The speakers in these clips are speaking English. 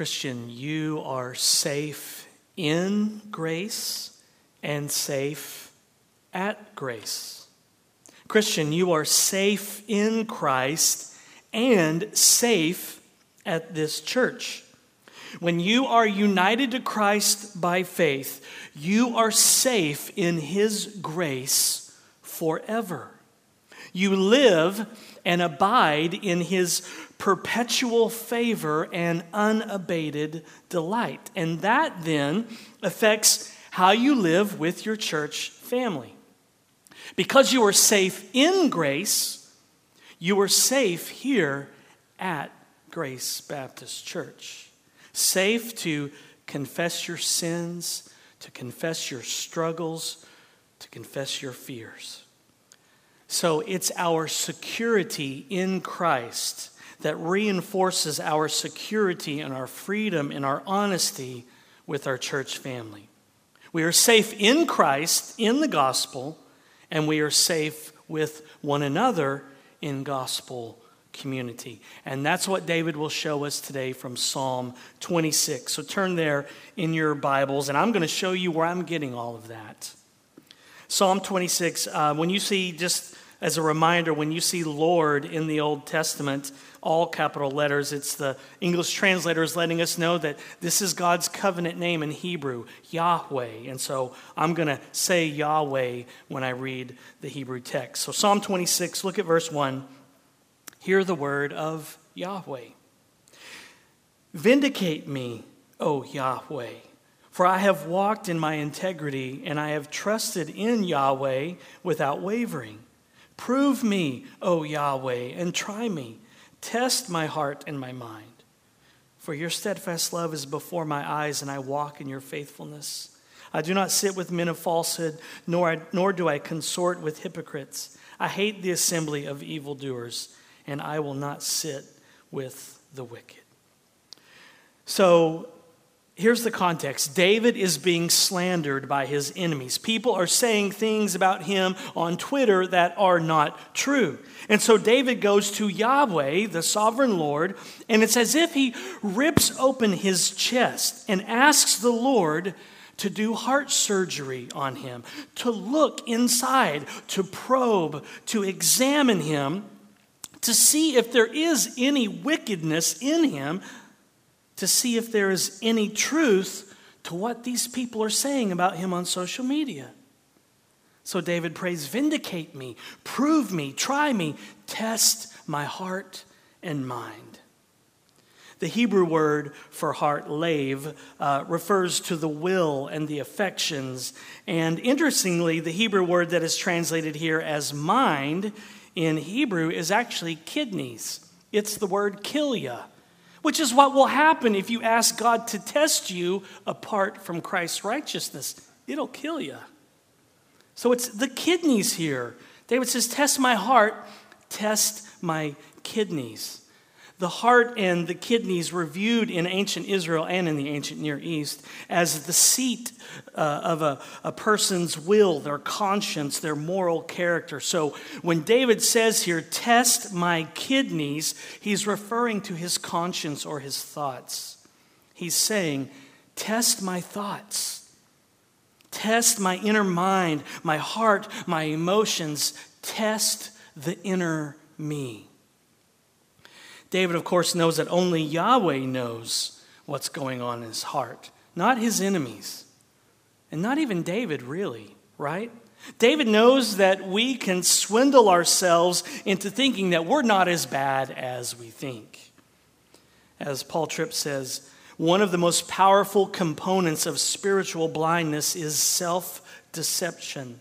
Christian, you are safe in grace and safe at grace. Christian, you are safe in Christ and safe at this church. When you are united to Christ by faith, you are safe in His grace forever. You live and abide in His perpetual favor and unabated delight. And that then affects how you live with your church family. Because you are safe in grace, you are safe here at Grace Baptist Church safe to confess your sins, to confess your struggles, to confess your fears. So it's our security in Christ that reinforces our security and our freedom and our honesty with our church family. We are safe in Christ, in the gospel, and we are safe with one another in gospel community. And that's what David will show us today from Psalm 26. So turn there in your Bibles, and I'm going to show you where I'm getting all of that. Psalm 26, uh, when you see, just as a reminder, when you see Lord in the Old Testament, all capital letters, it's the English translators letting us know that this is God's covenant name in Hebrew, Yahweh. And so I'm going to say Yahweh when I read the Hebrew text. So Psalm 26, look at verse 1. Hear the word of Yahweh. Vindicate me, O Yahweh, for I have walked in my integrity and I have trusted in Yahweh without wavering. Prove me, O Yahweh, and try me. Test my heart and my mind. For your steadfast love is before my eyes, and I walk in your faithfulness. I do not sit with men of falsehood, nor, nor do I consort with hypocrites. I hate the assembly of evildoers and I will not sit with the wicked. So here's the context David is being slandered by his enemies. People are saying things about him on Twitter that are not true. And so David goes to Yahweh, the sovereign Lord, and it's as if he rips open his chest and asks the Lord to do heart surgery on him, to look inside, to probe, to examine him to see if there is any wickedness in him, to see if there is any truth to what these people are saying about him on social media. So David prays, Vindicate me, prove me, try me, test my heart and mind. The Hebrew word for heart, lave, uh, refers to the will and the affections. And interestingly, the Hebrew word that is translated here as mind in Hebrew is actually kidneys. It's the word kilia, which is what will happen if you ask God to test you apart from Christ's righteousness. It'll kill you. So it's the kidneys here. David says, Test my heart, test my kidneys. The heart and the kidneys were viewed in ancient Israel and in the ancient Near East as the seat uh, of a, a person's will, their conscience, their moral character. So when David says here, test my kidneys, he's referring to his conscience or his thoughts. He's saying, test my thoughts. Test my inner mind, my heart, my emotions. Test the inner me. David, of course, knows that only Yahweh knows what's going on in his heart, not his enemies. And not even David, really, right? David knows that we can swindle ourselves into thinking that we're not as bad as we think. As Paul Tripp says, one of the most powerful components of spiritual blindness is self deception.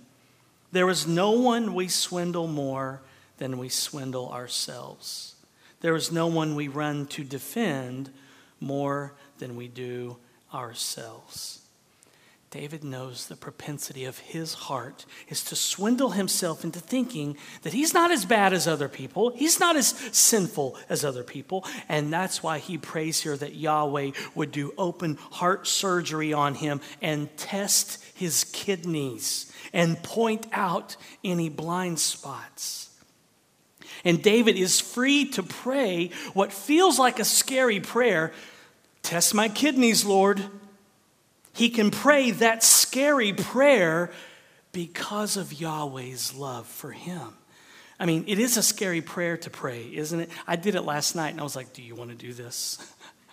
There is no one we swindle more than we swindle ourselves. There is no one we run to defend more than we do ourselves. David knows the propensity of his heart is to swindle himself into thinking that he's not as bad as other people, he's not as sinful as other people, and that's why he prays here that Yahweh would do open heart surgery on him and test his kidneys and point out any blind spots. And David is free to pray what feels like a scary prayer Test my kidneys, Lord. He can pray that scary prayer because of Yahweh's love for him. I mean, it is a scary prayer to pray, isn't it? I did it last night and I was like, Do you want to do this?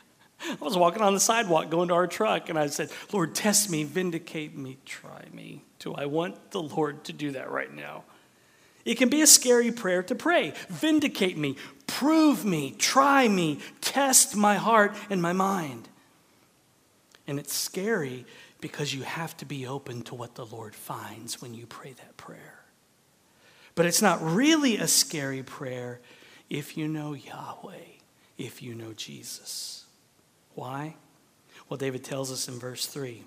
I was walking on the sidewalk going to our truck and I said, Lord, test me, vindicate me, try me. Do I want the Lord to do that right now? It can be a scary prayer to pray. Vindicate me, prove me, try me, test my heart and my mind. And it's scary because you have to be open to what the Lord finds when you pray that prayer. But it's not really a scary prayer if you know Yahweh, if you know Jesus. Why? Well, David tells us in verse 3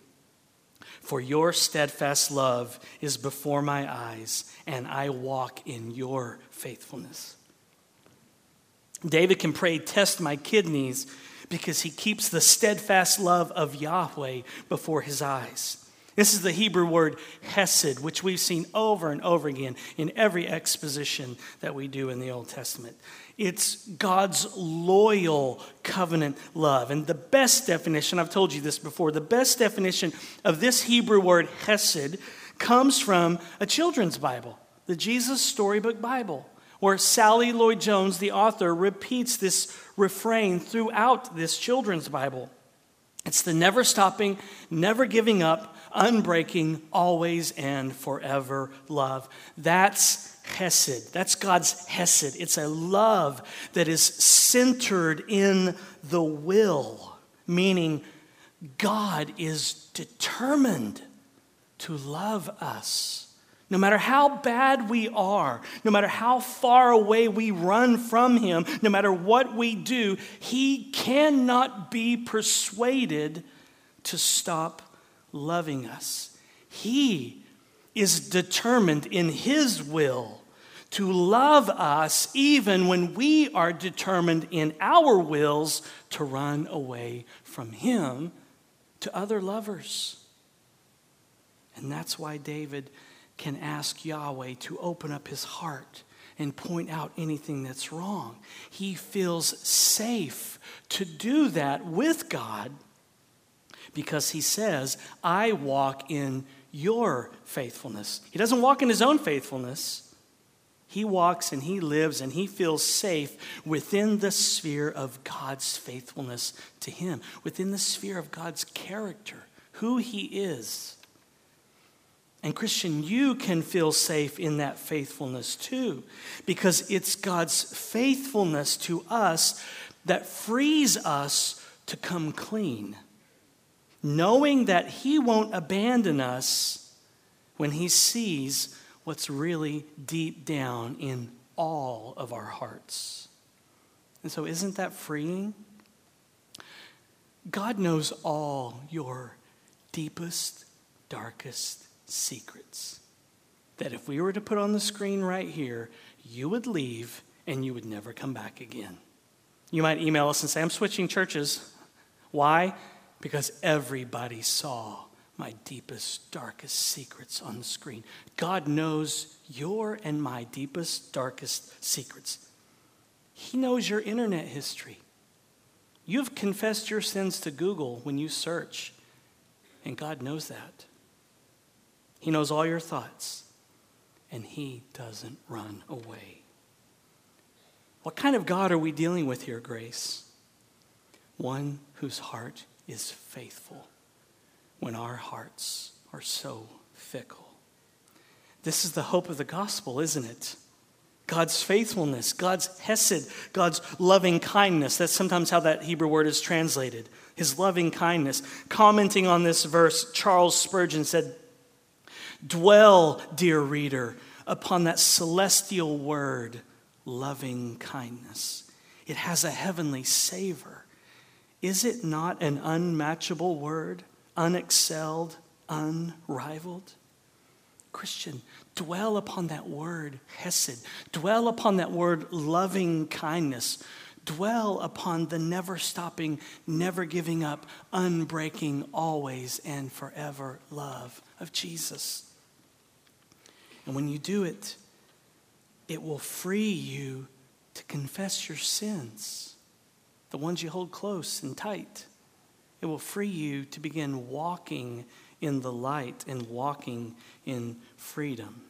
For your steadfast love is before my eyes, and I walk in your faithfulness. David can pray, Test my kidneys, because he keeps the steadfast love of Yahweh before his eyes. This is the Hebrew word hesed, which we've seen over and over again in every exposition that we do in the Old Testament. It's God's loyal covenant love. And the best definition, I've told you this before, the best definition of this Hebrew word hesed comes from a children's Bible, the Jesus Storybook Bible, where Sally Lloyd Jones, the author, repeats this refrain throughout this children's Bible. It's the never stopping, never giving up, unbreaking, always and forever love. That's Hesed. That's God's Hesed. It's a love that is centered in the will, meaning God is determined to love us. No matter how bad we are, no matter how far away we run from Him, no matter what we do, He cannot be persuaded to stop loving us. He is determined in His will to love us even when we are determined in our wills to run away from Him to other lovers. And that's why David can ask Yahweh to open up his heart and point out anything that's wrong. He feels safe to do that with God because he says, I walk in your faithfulness. He doesn't walk in his own faithfulness. He walks and he lives and he feels safe within the sphere of God's faithfulness to him, within the sphere of God's character, who he is. And, Christian, you can feel safe in that faithfulness too, because it's God's faithfulness to us that frees us to come clean knowing that He won't abandon us when He sees what's really deep down in all of our hearts. And so, isn't that freeing? God knows all your deepest, darkest secrets. That if we were to put on the screen right here, you would leave and you would never come back again. You might email us and say, I'm switching churches. Why? because everybody saw my deepest, darkest secrets on the screen. God knows your and my deepest, darkest secrets. He knows your internet history. You've confessed your sins to Google when you search, and God knows that. He knows all your thoughts, and He doesn't run away. What kind of God are we dealing with here, Grace? One whose heart is faithful when our hearts are so fickle. This is the hope of the gospel, isn't it? God's faithfulness, God's hesed, God's loving kindness. That's sometimes how that Hebrew word is translated. His loving kindness. Commenting on this verse, Charles Spurgeon said, Dwell, dear reader, upon that celestial word, loving kindness. It has a heavenly savor. Is it not an unmatchable word, unexcelled, unrivaled? Christian, dwell upon that word, Hesed. Dwell upon that word, loving kindness. Dwell upon the never stopping, never giving up, unbreaking, always and forever love of Jesus. And when you do it, it will free you to confess your sins the ones you hold close and tight, It will free you to begin walking in the light and walking in freedom.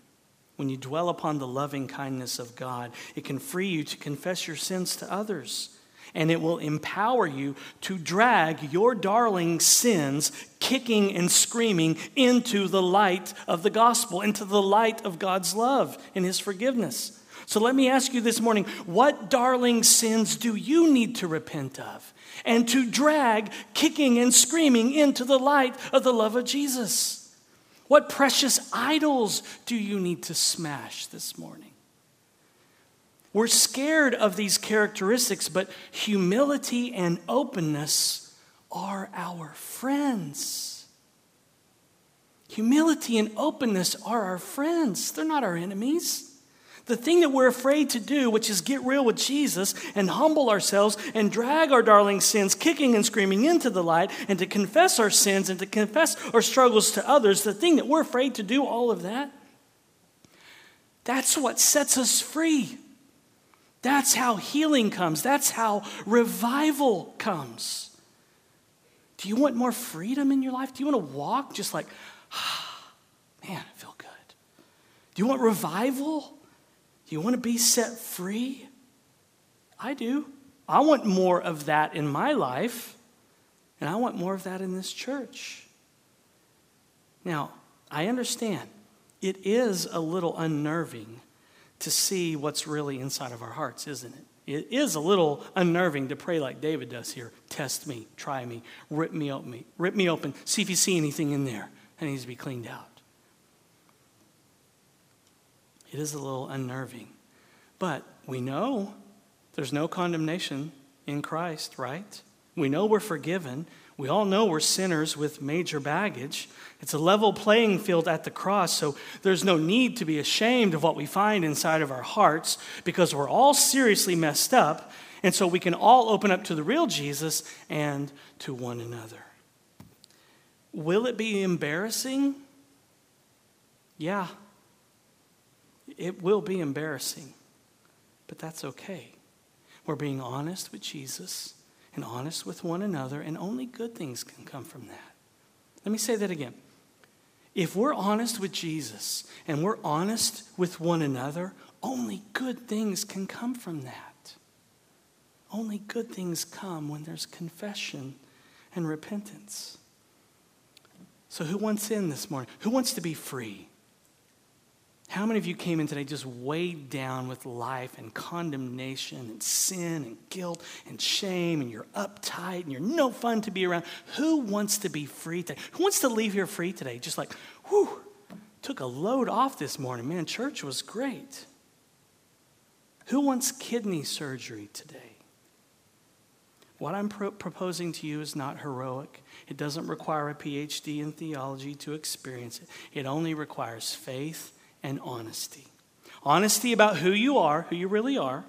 When you dwell upon the loving kindness of God, it can free you to confess your sins to others. And it will empower you to drag your darling sins, kicking and screaming, into the light of the gospel, into the light of God's love and His forgiveness. So let me ask you this morning what darling sins do you need to repent of? and to drag kicking and screaming into the light of the love of Jesus? What precious idols do you need to smash this morning? We're scared of these characteristics, but humility and openness are our friends. Humility and openness are our friends, they're not our enemies. The thing that we're afraid to do, which is get real with Jesus and humble ourselves and drag our darling sins kicking and screaming into the light and to confess our sins and to confess our struggles to others, the thing that we're afraid to do, all of that, that's what sets us free. That's how healing comes. That's how revival comes. Do you want more freedom in your life? Do you want to walk just like, ah, man, I feel good? Do you want revival? You want to be set free? I do. I want more of that in my life, and I want more of that in this church. Now, I understand it is a little unnerving to see what's really inside of our hearts, isn't it? It is a little unnerving to pray like David does here. Test me, try me, rip me open, rip me open, see if you see anything in there that needs to be cleaned out. It is a little unnerving. But we know there's no condemnation in Christ, right? We know we're forgiven. We all know we're sinners with major baggage. It's a level playing field at the cross, so there's no need to be ashamed of what we find inside of our hearts because we're all seriously messed up. And so we can all open up to the real Jesus and to one another. Will it be embarrassing? Yeah, it will be embarrassing, but that's okay. We're being honest with Jesus and honest with one another, and only good things can come from that. Let me say that again. If we're honest with Jesus and we're honest with one another, only good things can come from that. Only good things come when there's confession and repentance. So, who wants in this morning? Who wants to be free? How many of you came in today just weighed down with life and condemnation and sin and guilt and shame and you're uptight and you're no fun to be around? Who wants to be free today? Who wants to leave here free today? Just like, whew, took a load off this morning. Man, church was great. Who wants kidney surgery today? What I'm pro- proposing to you is not heroic. It doesn't require a PhD in theology to experience it. It only requires faith and honesty. Honesty about who you are, who you really are.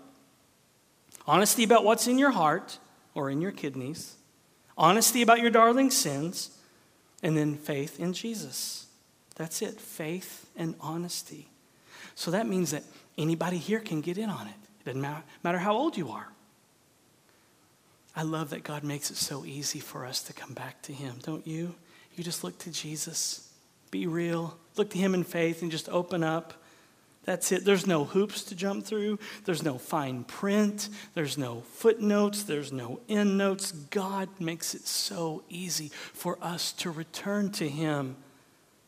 Honesty about what's in your heart or in your kidneys. Honesty about your darling sins. And then faith in Jesus. That's it faith and honesty. So that means that anybody here can get in on it. It doesn't matter, how old you are. I love that God makes it so easy for us to come back to Him, don't you? You just look to Jesus, be real, look to Him in faith and just open up. That's it. There's no hoops to jump through. There's no fine print. There's no footnotes. There's no endnotes. God makes it so easy for us to return to Him,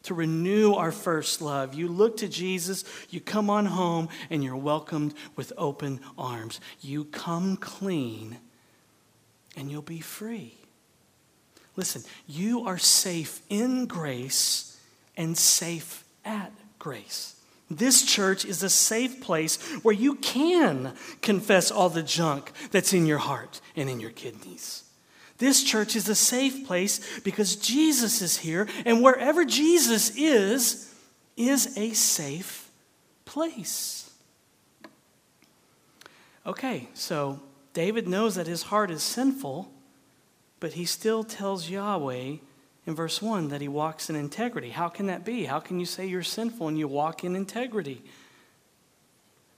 to renew our first love. You look to Jesus, you come on home, and you're welcomed with open arms. You come clean, and you'll be free. Listen, you are safe in grace and safe at grace. This church is a safe place where you can confess all the junk that's in your heart and in your kidneys. This church is a safe place because Jesus is here, and wherever Jesus is, is a safe place. Okay, so David knows that his heart is sinful, but he still tells Yahweh in verse 1 that he walks in integrity. How can that be? How can you say you're sinful and you walk in integrity?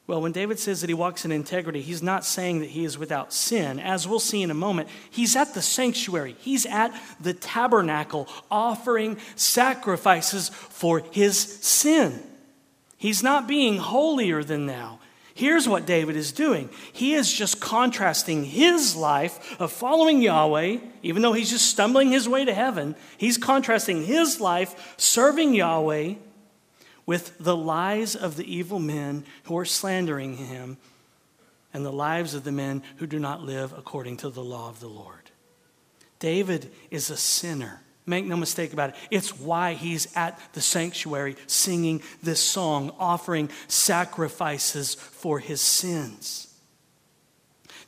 Well, when David says that he walks in integrity, he's not saying that he is without sin. As we'll see in a moment, he's at the sanctuary, he's at the tabernacle offering sacrifices for his sin. He's not being holier than thou. Here's what David is doing. He is just contrasting his life of following Yahweh, even though he's just stumbling his way to heaven. He's contrasting his life serving Yahweh with the lies of the evil men who are slandering him and the lives of the men who do not live according to the law of the Lord. David is a sinner. Make no mistake about it. It's why he's at the sanctuary singing this song, offering sacrifices for his sins.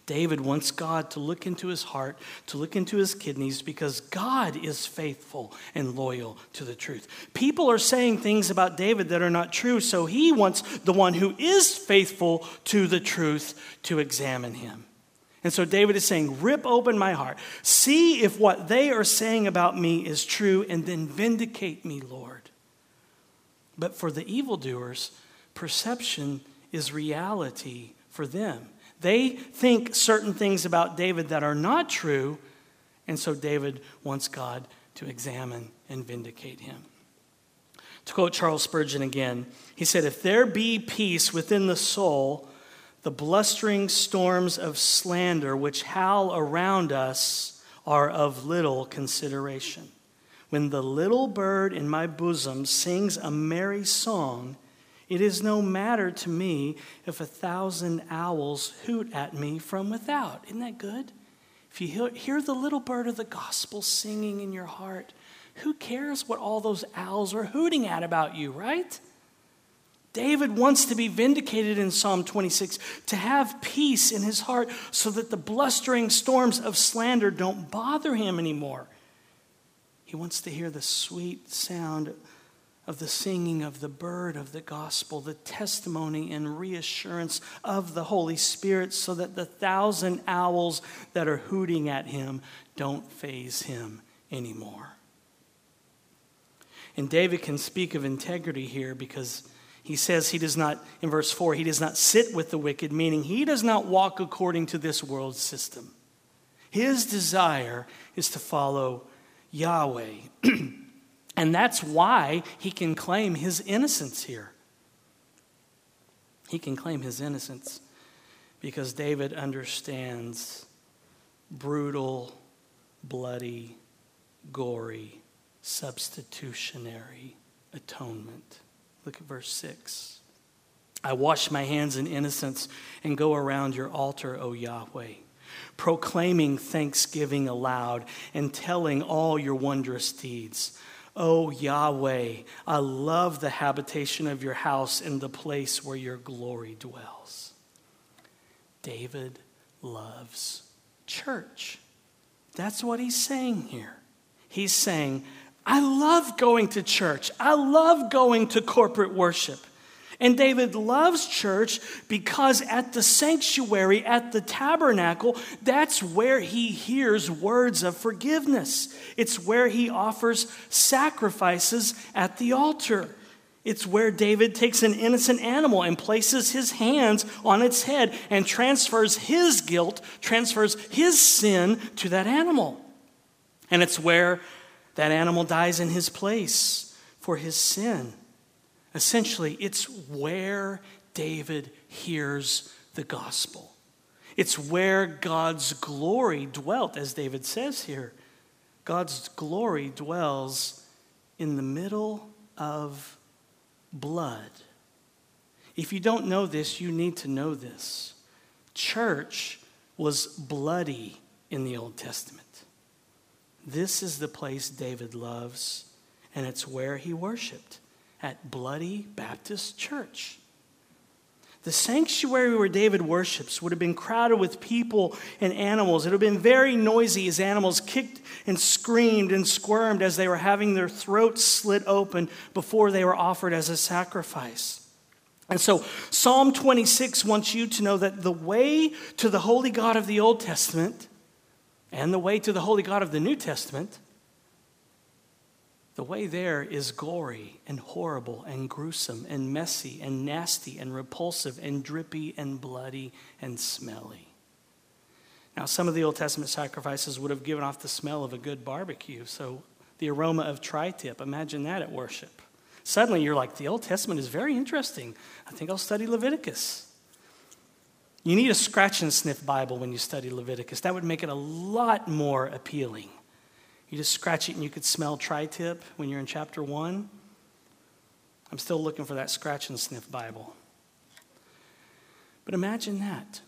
David wants God to look into his heart, to look into his kidneys, because God is faithful and loyal to the truth. People are saying things about David that are not true, so he wants the one who is faithful to the truth to examine him. And so David is saying, Rip open my heart. See if what they are saying about me is true, and then vindicate me, Lord. But for the evildoers, perception is reality for them. They think certain things about David that are not true, and so David wants God to examine and vindicate him. To quote Charles Spurgeon again, he said, If there be peace within the soul, the blustering storms of slander which howl around us are of little consideration. When the little bird in my bosom sings a merry song, it is no matter to me if a thousand owls hoot at me from without. Isn't that good? If you hear the little bird of the gospel singing in your heart, who cares what all those owls are hooting at about you, right? David wants to be vindicated in Psalm 26, to have peace in his heart so that the blustering storms of slander don't bother him anymore. He wants to hear the sweet sound of the singing of the bird of the gospel, the testimony and reassurance of the Holy Spirit, so that the thousand owls that are hooting at him don't faze him anymore. And David can speak of integrity here because he says he does not, in verse 4, he does not sit with the wicked, meaning he does not walk according to this world's system. His desire is to follow Yahweh. And that's why he can claim his innocence here. He can claim his innocence because David understands brutal, bloody, gory, substitutionary atonement. Look at verse 6. I wash my hands in innocence and go around your altar, O Yahweh, proclaiming thanksgiving aloud and telling all your wondrous deeds. Oh Yahweh, I love the habitation of your house and the place where your glory dwells. David loves church. That's what he's saying here. He's saying, I love going to church. I love going to corporate worship. And David loves church because at the sanctuary, at the tabernacle, that's where he hears words of forgiveness. It's where he offers sacrifices at the altar. It's where David takes an innocent animal and places his hands on its head and transfers his guilt, transfers his sin to that animal. And it's where that animal dies in his place for his sin. Essentially, it's where David hears the gospel. It's where God's glory dwelt, as David says here. God's glory dwells in the middle of blood. If you don't know this, you need to know this. Church was bloody in the Old Testament. This is the place David loves, and it's where he worshiped at Bloody Baptist Church. The sanctuary where David worships would have been crowded with people and animals. It would have been very noisy as animals kicked and screamed and squirmed as they were having their throats slit open before they were offered as a sacrifice. And so, Psalm 26 wants you to know that the way to the holy God of the Old Testament and the way to the holy God of the New Testament The way there is gory and horrible and gruesome and messy and nasty and repulsive and drippy and bloody and smelly. Now, some of the Old Testament sacrifices would have given off the smell of a good barbecue, so the aroma of tri tip, imagine that at worship. Suddenly you're like, the Old Testament is very interesting. I think I'll study Leviticus. You need a scratch and sniff Bible when you study Leviticus. That would make it a lot more appealing. You just scratch it and you could smell tri tip when you're in chapter one. I'm still looking for that scratch and sniff Bible. But imagine that.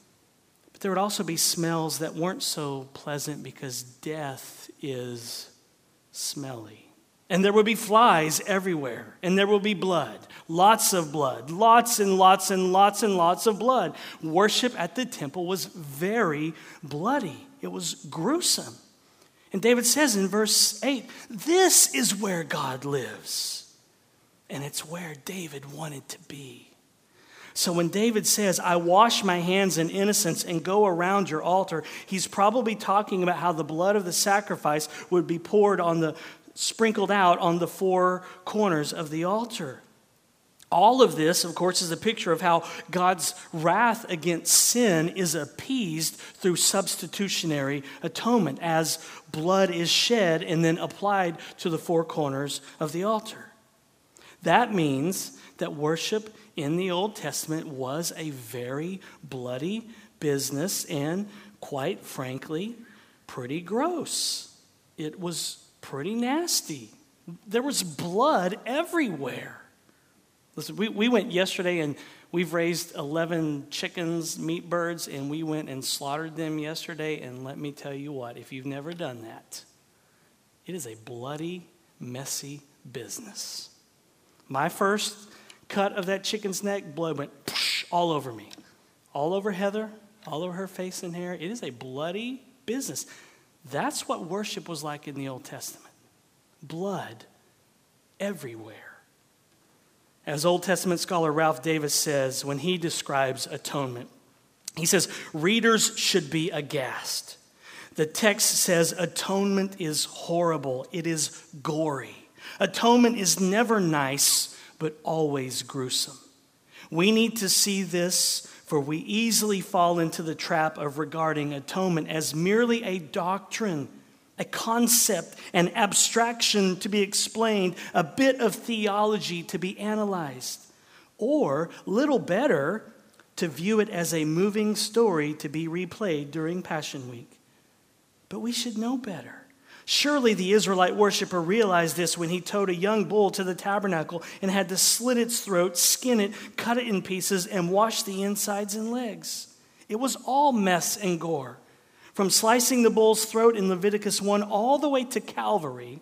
But there would also be smells that weren't so pleasant because death is smelly. And there would be flies everywhere, and there will be blood, lots of blood, lots and lots and lots and lots of blood. Worship at the temple was very bloody, it was gruesome. And David says in verse 8, This is where God lives. And it's where David wanted to be. So when David says, I wash my hands in innocence and go around your altar, he's probably talking about how the blood of the sacrifice would be poured on the sprinkled out on the four corners of the altar. All of this, of course, is a picture of how God's wrath against sin is appeased through substitutionary atonement as blood is shed and then applied to the four corners of the altar. That means that worship in the Old Testament was a very bloody business and, quite frankly, pretty gross. It was pretty nasty. There was blood everywhere. Listen, we, we went yesterday and we've raised 11 chickens, meat birds, and we went and slaughtered them yesterday. And let me tell you what, if you've never done that, it is a bloody, messy business. My first cut of that chicken's neck, blood went all over me, all over Heather, all over her face and hair. It is a bloody business. That's what worship was like in the Old Testament blood everywhere. As Old Testament scholar Ralph Davis says when he describes atonement, he says, Readers should be aghast. The text says atonement is horrible, it is gory. Atonement is never nice, but always gruesome. We need to see this for we easily fall into the trap of regarding atonement as merely a doctrine, a concept, an abstraction to be explained, a bit of theology to be analyzed, or, little better, to view it as a moving story to be replayed during Passion Week. But we should know better. Surely the Israelite worshiper realized this when he towed a young bull to the tabernacle and had to slit its throat, skin it, cut it in pieces, and wash the insides and legs. It was all mess and gore. From slicing the bull's throat in Leviticus 1 all the way to Calvary,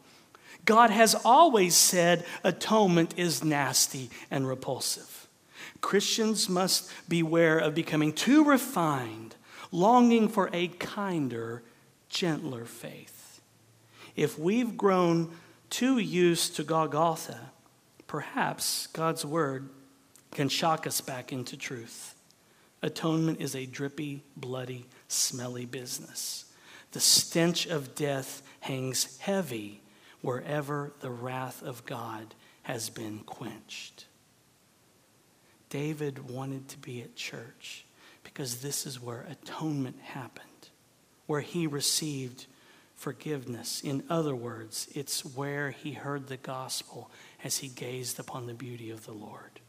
God has always said atonement is nasty and repulsive. Christians must beware of becoming too refined, longing for a kinder, gentler faith. If we've grown too used to Golgotha, perhaps God's word can shock us back into truth. Atonement is a drippy, bloody, smelly business. The stench of death hangs heavy wherever the wrath of God has been quenched. David wanted to be at church because this is where atonement happened, where he received forgiveness. In other words, it's where he heard the gospel as he gazed upon the beauty of the Lord.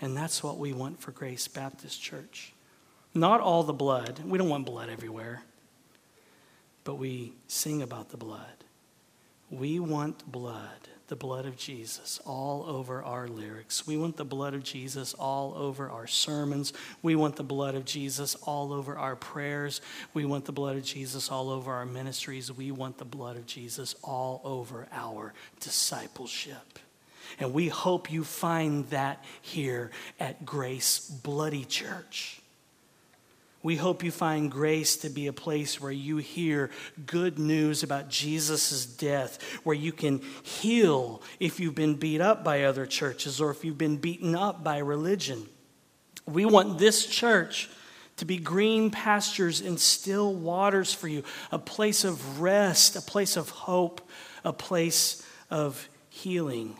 And that's what we want for Grace Baptist Church. Not all the blood, we don't want blood everywhere, but we sing about the blood. We want blood the blood of Jesus all over our lyrics. We want the blood of Jesus all over our sermons. We want the blood of Jesus all over our prayers. We want the blood of Jesus all over our ministries. We want the blood of Jesus all over our discipleship. And we hope you find that here at Grace Bloody Church. We hope you find grace to be a place where you hear good news about Jesus' death, where you can heal if you've been beat up by other churches or if you've been beaten up by religion. We want this church to be green pastures and still waters for you, a place of rest, a place of hope, a place of healing.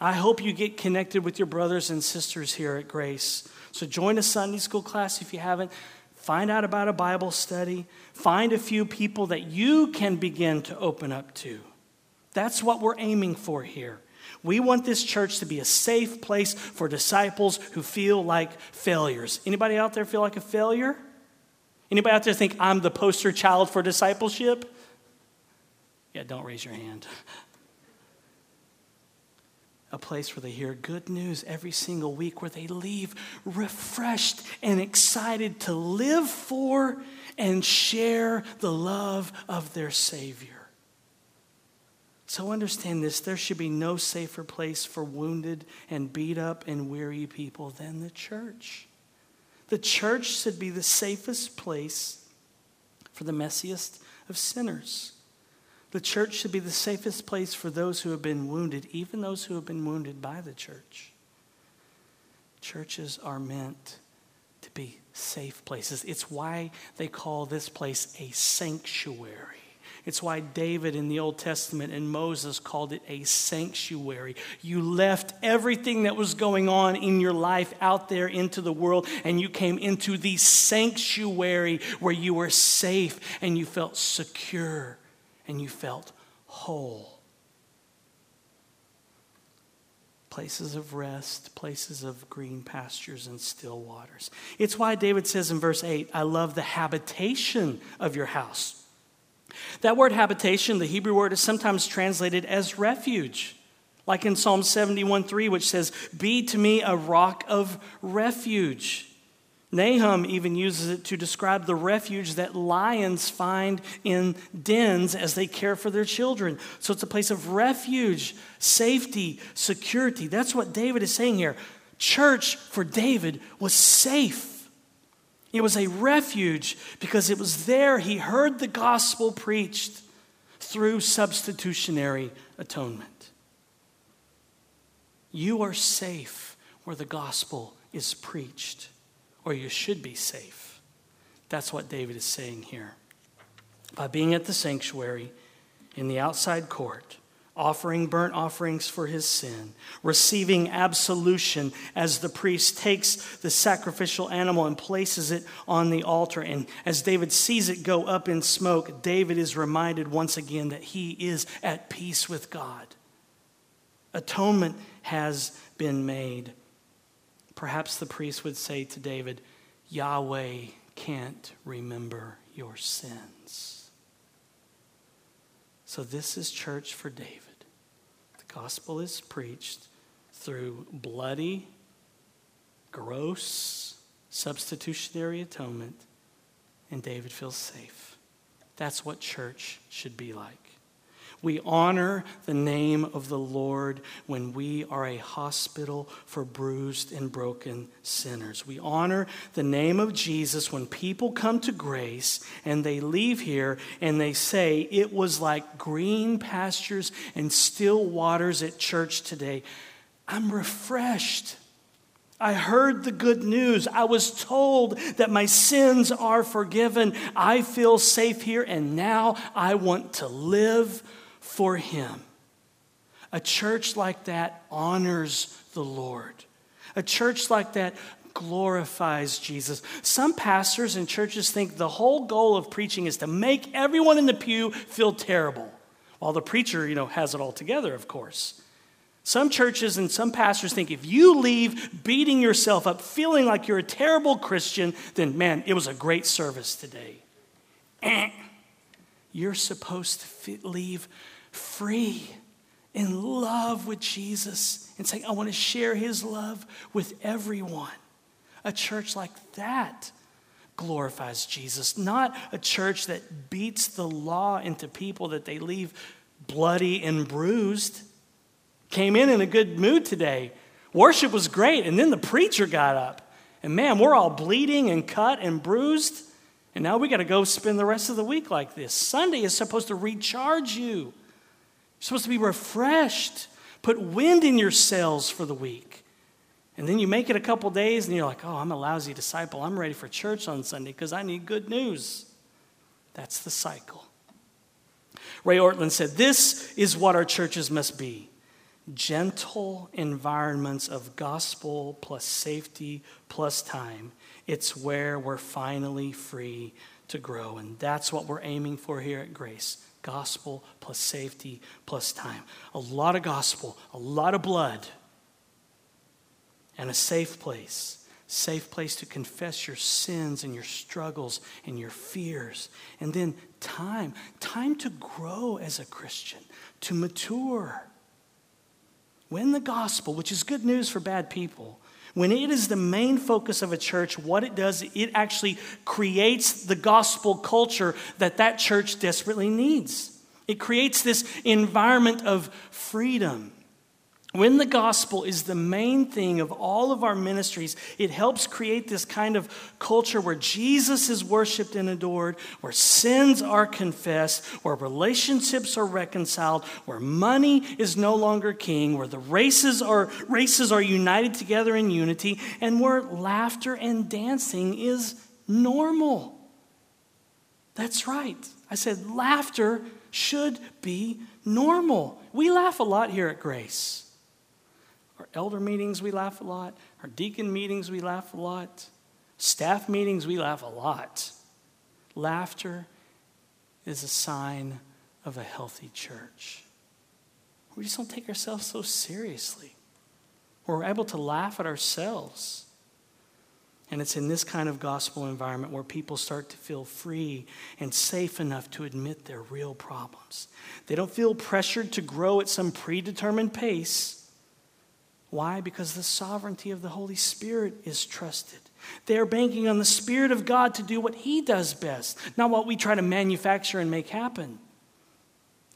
I hope you get connected with your brothers and sisters here at Grace. So join a Sunday school class if you haven't. Find out about a Bible study. Find a few people that you can begin to open up to. That's what we're aiming for here. We want this church to be a safe place for disciples who feel like failures. Anybody out there feel like a failure? Anybody out there think I'm the poster child for discipleship? Yeah, don't raise your hand. A place where they hear good news every single week, where they leave refreshed and excited to live for and share the love of their Savior. So understand this there should be no safer place for wounded and beat up and weary people than the church. The church should be the safest place for the messiest of sinners. The church should be the safest place for those who have been wounded, even those who have been wounded by the church. Churches are meant to be safe places. It's why they call this place a sanctuary. It's why David in the Old Testament and Moses called it a sanctuary. You left everything that was going on in your life out there into the world, and you came into the sanctuary where you were safe and you felt secure and you felt whole. Places of rest, places of green pastures and still waters. It's why David says in verse 8, I love the habitation of your house. That word habitation, the Hebrew word, is sometimes translated as refuge, like in Psalm 71 3, which says, Be to me a rock of refuge. Nahum even uses it to describe the refuge that lions find in dens as they care for their children. So it's a place of refuge, safety, security. That's what David is saying here. Church for David was safe. It was a refuge because it was there he heard the gospel preached through substitutionary atonement. You are safe where the gospel is preached, or you should be safe. That's what David is saying here. By being at the sanctuary in the outside court, offering burnt offerings for his sin, receiving absolution as the priest takes the sacrificial animal and places it on the altar. And as David sees it go up in smoke, David is reminded once again that he is at peace with God. Atonement has been made. Perhaps the priest would say to David, Yahweh can't remember your sins. So, this is church for David. The gospel is preached through bloody, gross, substitutionary atonement, and David feels safe. That's what church should be like. We honor the name of the Lord when we are a hospital for bruised and broken sinners. We honor the name of Jesus when people come to grace and they leave here and they say, It was like green pastures and still waters at church today. I'm refreshed. I heard the good news. I was told that my sins are forgiven. I feel safe here, and now I want to live for Him. A church like that honors the Lord. A church like that glorifies Jesus. Some pastors and churches think the whole goal of preaching is to make everyone in the pew feel terrible, while the preacher, you know, has it all together, of course. Some churches and some pastors think if you leave beating yourself up, feeling like you're a terrible Christian, then man, it was a great service today. Eh. You're supposed to leave free in love with Jesus and saying, I want to share his love with everyone. A church like that glorifies Jesus, not a church that beats the law into people that they leave bloody and bruised. Came in in a good mood today. Worship was great, and then the preacher got up. And man, we're all bleeding and cut and bruised. And now we got to go spend the rest of the week like this. Sunday is supposed to recharge you. You're supposed to be refreshed, put wind in your sails for the week. And then you make it a couple days and you're like, oh, I'm a lousy disciple. I'm ready for church on Sunday because I need good news. That's the cycle. Ray Ortlund said, This is what our churches must be gentle environments of gospel plus safety plus time, it's where we're finally free to grow. And that's what we're aiming for here at Grace gospel plus safety plus time. A lot of gospel, a lot of blood, and a safe place. Safe place to confess your sins and your struggles and your fears. And then time, time to grow as a Christian, to mature. When the gospel, which is good news for bad people, when it is the main focus of a church, what it does, it actually creates the gospel culture that that church desperately needs. It creates this environment of freedom when the gospel is the main thing of all of our ministries, it helps create this kind of culture where Jesus is worshiped and adored, where sins are confessed, where relationships are reconciled, where money is no longer king, where the races are races are united together in unity, and where laughter and dancing is normal. That's right. I said laughter should be normal. We laugh a lot here at Grace. Our elder meetings, we laugh a lot. Our deacon meetings, we laugh a lot. Staff meetings, we laugh a lot. Laughter is a sign of a healthy church. We just don't take ourselves so seriously. We're able to laugh at ourselves. And it's in this kind of gospel environment where people start to feel free and safe enough to admit their real problems. They don't feel pressured to grow at some predetermined pace. Why? Because the sovereignty of the Holy Spirit is trusted. They are banking on the Spirit of God to do what He does best, not what we try to manufacture and make happen.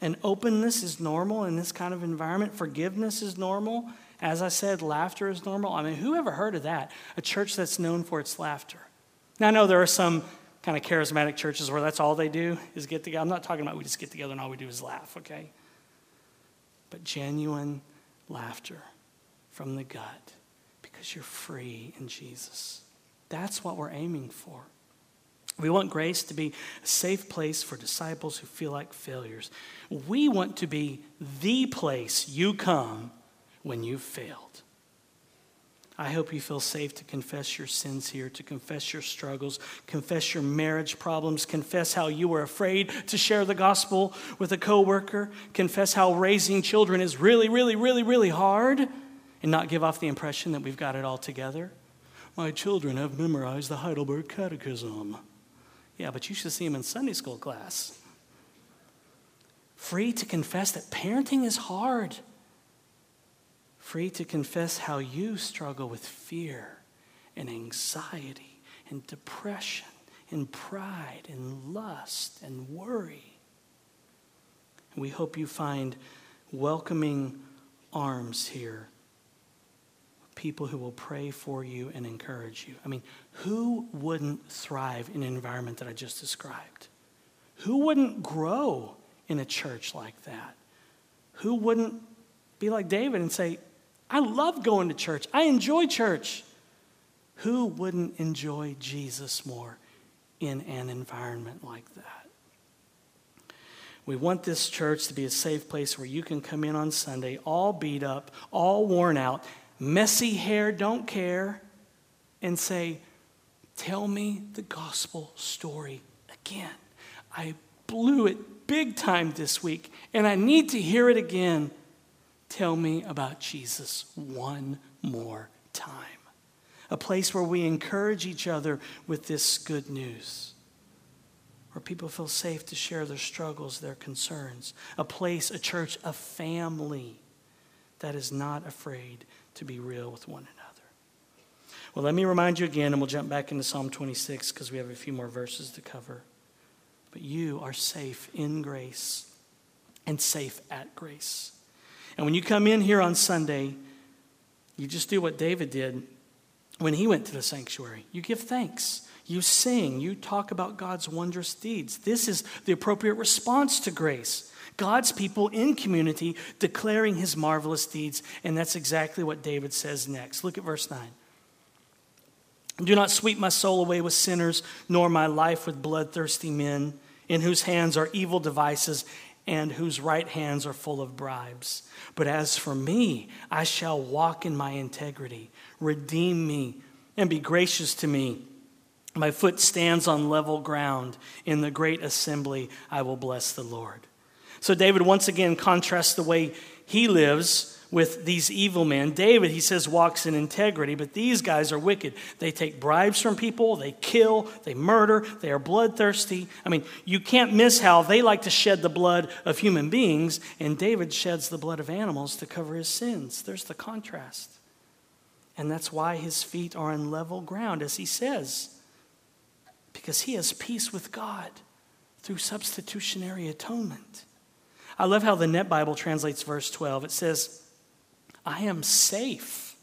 And openness is normal in this kind of environment. Forgiveness is normal. As I said, laughter is normal. I mean, who ever heard of that? A church that's known for its laughter. Now, I know there are some kind of charismatic churches where that's all they do is get together. I'm not talking about we just get together and all we do is laugh, okay? But genuine laughter from the gut because you're free in Jesus. That's what we're aiming for. We want grace to be a safe place for disciples who feel like failures. We want to be the place you come when you've failed. I hope you feel safe to confess your sins here, to confess your struggles, confess your marriage problems, confess how you were afraid to share the gospel with a coworker, confess how raising children is really, really, really, really hard and not give off the impression that we've got it all together. My children have memorized the Heidelberg Catechism. Yeah, but you should see them in Sunday school class. Free to confess that parenting is hard. Free to confess how you struggle with fear and anxiety and depression and pride and lust and worry. We hope you find welcoming arms here people who will pray for you and encourage you. I mean, who wouldn't thrive in an environment that I just described? Who wouldn't grow in a church like that? Who wouldn't be like David and say, I love going to church, I enjoy church? Who wouldn't enjoy Jesus more in an environment like that? We want this church to be a safe place where you can come in on Sunday all beat up, all worn out, messy hair, don't care, and say, Tell me the gospel story again. I blew it big time this week, and I need to hear it again. Tell me about Jesus one more time. A place where we encourage each other with this good news. Where people feel safe to share their struggles, their concerns. A place, a church, a family that is not afraid to be real with one another. Well, let me remind you again, and we'll jump back into Psalm 26 because we have a few more verses to cover. But you are safe in grace and safe at grace. And when you come in here on Sunday, you just do what David did when he went to the sanctuary. You give thanks. You sing. You talk about God's wondrous deeds. This is the appropriate response to grace. God's people in community declaring his marvelous deeds. And that's exactly what David says next. Look at verse 9. Do not sweep my soul away with sinners, nor my life with bloodthirsty men, in whose hands are evil devices, and whose right hands are full of bribes. But as for me, I shall walk in my integrity. Redeem me and be gracious to me. My foot stands on level ground. In the great assembly, I will bless the Lord. So David once again contrasts the way he lives with these evil men. David, he says, walks in integrity, but these guys are wicked. They take bribes from people, they kill, they murder, they are bloodthirsty. I mean, you can't miss how they like to shed the blood of human beings, and David sheds the blood of animals to cover his sins. There's the contrast. And that's why his feet are on level ground, as he says, because he has peace with God through substitutionary atonement. I love how the Net Bible translates verse 12. It says, I am safe,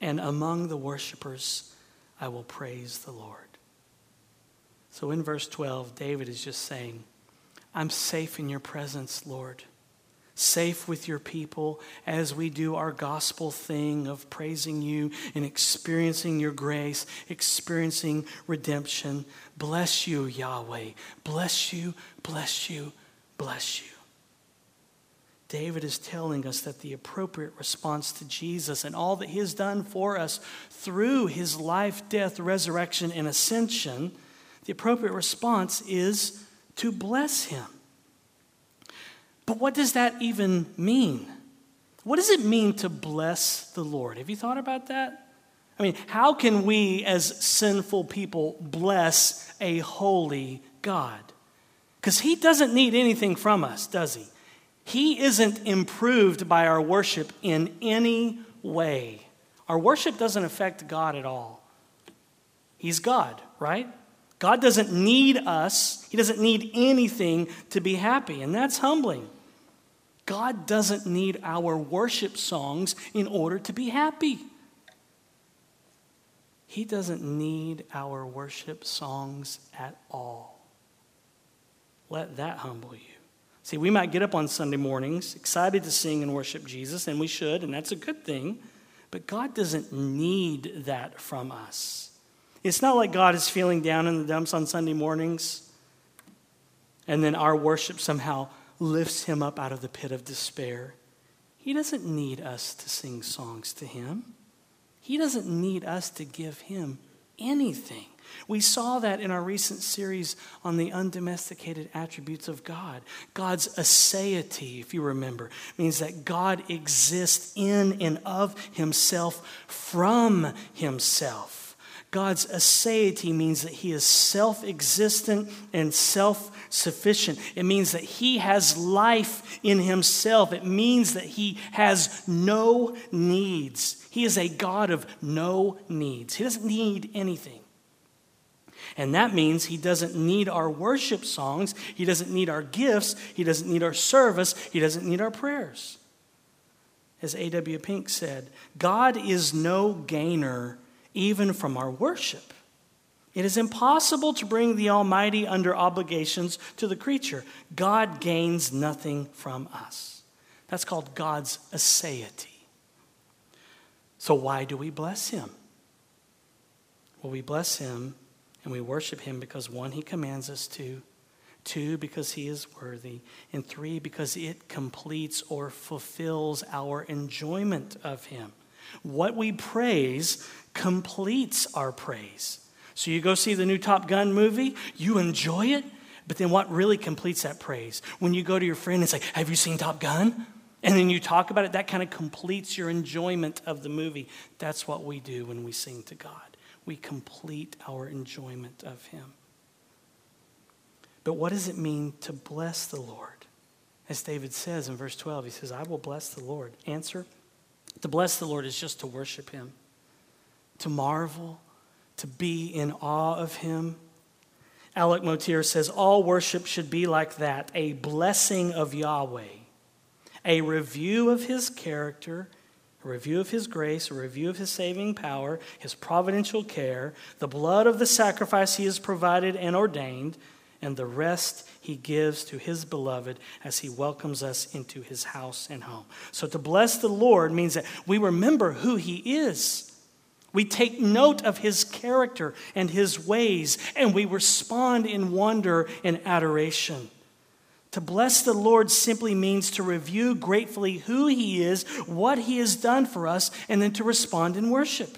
and among the worshipers I will praise the Lord. So in verse 12, David is just saying, I'm safe in your presence, Lord. Safe with your people as we do our gospel thing of praising you and experiencing your grace, experiencing redemption. Bless you, Yahweh. Bless you, bless you, bless you. David is telling us that the appropriate response to Jesus and all that he has done for us through his life, death, resurrection, and ascension, the appropriate response is to bless him. But what does that even mean? What does it mean to bless the Lord? Have you thought about that? I mean, how can we as sinful people bless a holy God? Because he doesn't need anything from us, does he? He isn't improved by our worship in any way. Our worship doesn't affect God at all. He's God, right? God doesn't need us, He doesn't need anything to be happy, and that's humbling. God doesn't need our worship songs in order to be happy. He doesn't need our worship songs at all. Let that humble you. See, we might get up on Sunday mornings excited to sing and worship Jesus, and we should, and that's a good thing. But God doesn't need that from us. It's not like God is feeling down in the dumps on Sunday mornings, and then our worship somehow lifts him up out of the pit of despair. He doesn't need us to sing songs to him, he doesn't need us to give him anything. We saw that in our recent series on the undomesticated attributes of God. God's aseity, if you remember, means that God exists in and of himself from himself. God's aseity means that he is self existent and self sufficient. It means that he has life in himself. It means that he has no needs. He is a God of no needs. He doesn't need anything. And that means he doesn't need our worship songs, he doesn't need our gifts, he doesn't need our service, he doesn't need our prayers. As A.W. Pink said, God is no gainer even from our worship. It is impossible to bring the Almighty under obligations to the creature. God gains nothing from us. That's called God's aseity. So, why do we bless Him? Well, we bless Him and we worship him because one, he commands us to, two, because he is worthy, and three, because it completes or fulfills our enjoyment of him. What we praise completes our praise. So you go see the new Top Gun movie, you enjoy it, but then what really completes that praise? When you go to your friend and say, Have you seen Top Gun? And then you talk about it, that kind of completes your enjoyment of the movie. That's what we do when we sing to God we complete our enjoyment of Him. But what does it mean to bless the Lord? As David says in verse 12, he says, I will bless the Lord. Answer To bless the Lord is just to worship Him, to marvel, to be in awe of Him. Alec Motyer says, All worship should be like that a blessing of Yahweh, a review of His character a review of his grace, a review of his saving power, his providential care, the blood of the sacrifice he has provided and ordained, and the rest he gives to his beloved as he welcomes us into his house and home. So to bless the Lord means that we remember who he is. We take note of his character and his ways, and we respond in wonder and adoration. To bless the Lord simply means to review gratefully who He is, what He has done for us, and then to respond in worship.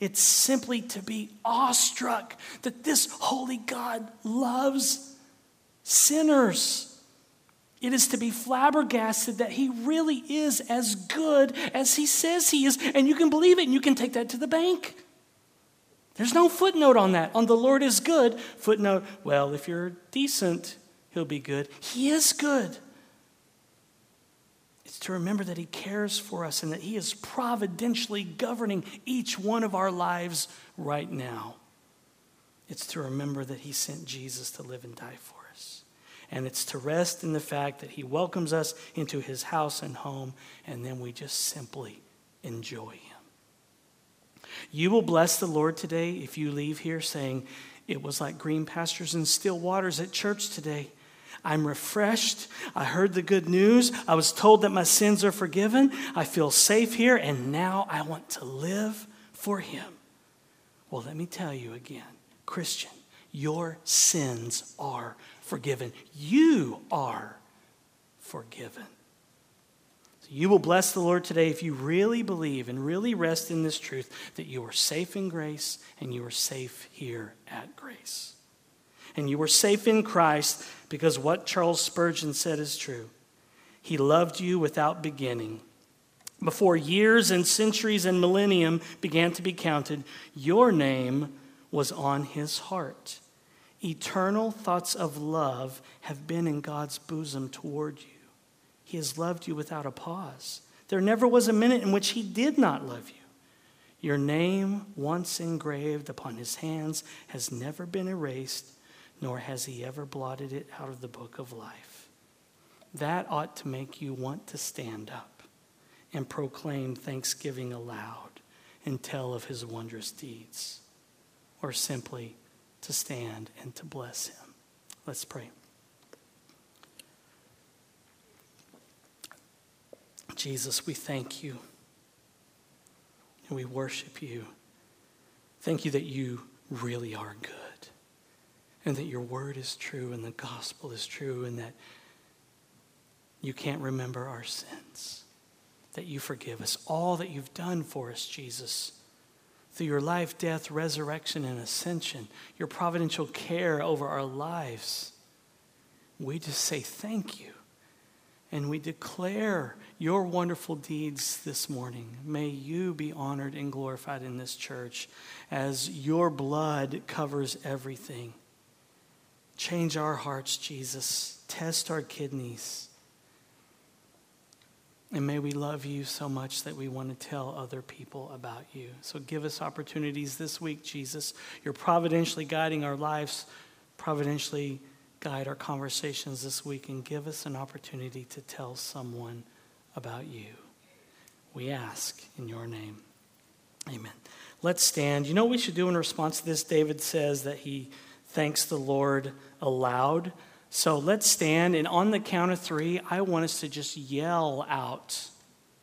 It's simply to be awestruck that this holy God loves sinners. It is to be flabbergasted that He really is as good as He says He is. And you can believe it and you can take that to the bank. There's no footnote on that. On the Lord is good. Footnote, well, if you're decent, He'll be good. He is good. It's to remember that He cares for us and that He is providentially governing each one of our lives right now. It's to remember that He sent Jesus to live and die for us. And it's to rest in the fact that He welcomes us into His house and home, and then we just simply enjoy Him. You will bless the Lord today if you leave here saying, It was like green pastures and still waters at church today. I'm refreshed. I heard the good news. I was told that my sins are forgiven. I feel safe here, and now I want to live for Him. Well, let me tell you again, Christian, your sins are forgiven. You are forgiven. So you will bless the Lord today if you really believe and really rest in this truth that you are safe in grace and you are safe here at grace and you were safe in Christ because what Charles Spurgeon said is true. He loved you without beginning. Before years and centuries and millennium began to be counted, your name was on his heart. Eternal thoughts of love have been in God's bosom toward you. He has loved you without a pause. There never was a minute in which he did not love you. Your name, once engraved upon his hands, has never been erased nor has he ever blotted it out of the book of life. That ought to make you want to stand up and proclaim thanksgiving aloud and tell of his wondrous deeds, or simply to stand and to bless him. Let's pray. Jesus, we thank you and we worship you. Thank you that you really are good and that your word is true and the gospel is true and that you can't remember our sins, that you forgive us. All that you've done for us, Jesus, through your life, death, resurrection, and ascension, your providential care over our lives. We just say thank you. And we declare your wonderful deeds this morning. May you be honored and glorified in this church as your blood covers everything. Change our hearts, Jesus. Test our kidneys. And may we love you so much that we want to tell other people about you. So give us opportunities this week, Jesus. You're providentially guiding our lives, providentially guide our conversations this week, and give us an opportunity to tell someone about you. We ask in your name. Amen. Let's stand. You know what we should do in response to this? David says that he thanks the Lord aloud. So let's stand, and on the count of three, I want us to just yell out,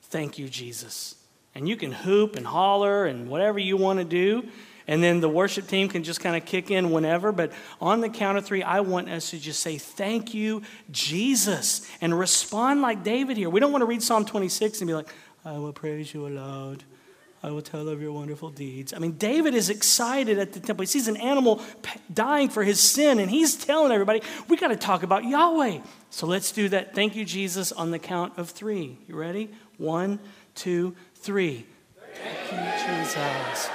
Thank you, Jesus. And you can hoop and holler and whatever you want to do. And then the worship team can just kind of kick in whenever. But on the count of three, I want us to just say, Thank you, Jesus. And respond like David here. We don't want to read Psalm 26 and be like, I will praise you aloud. I will tell of your wonderful deeds. I mean, David is excited at the temple. He sees an animal dying for his sin, and he's telling everybody, we got to talk about Yahweh. So let's do that. Thank you, Jesus, on the count of three. You ready? One, two, three. Thank you, Jesus.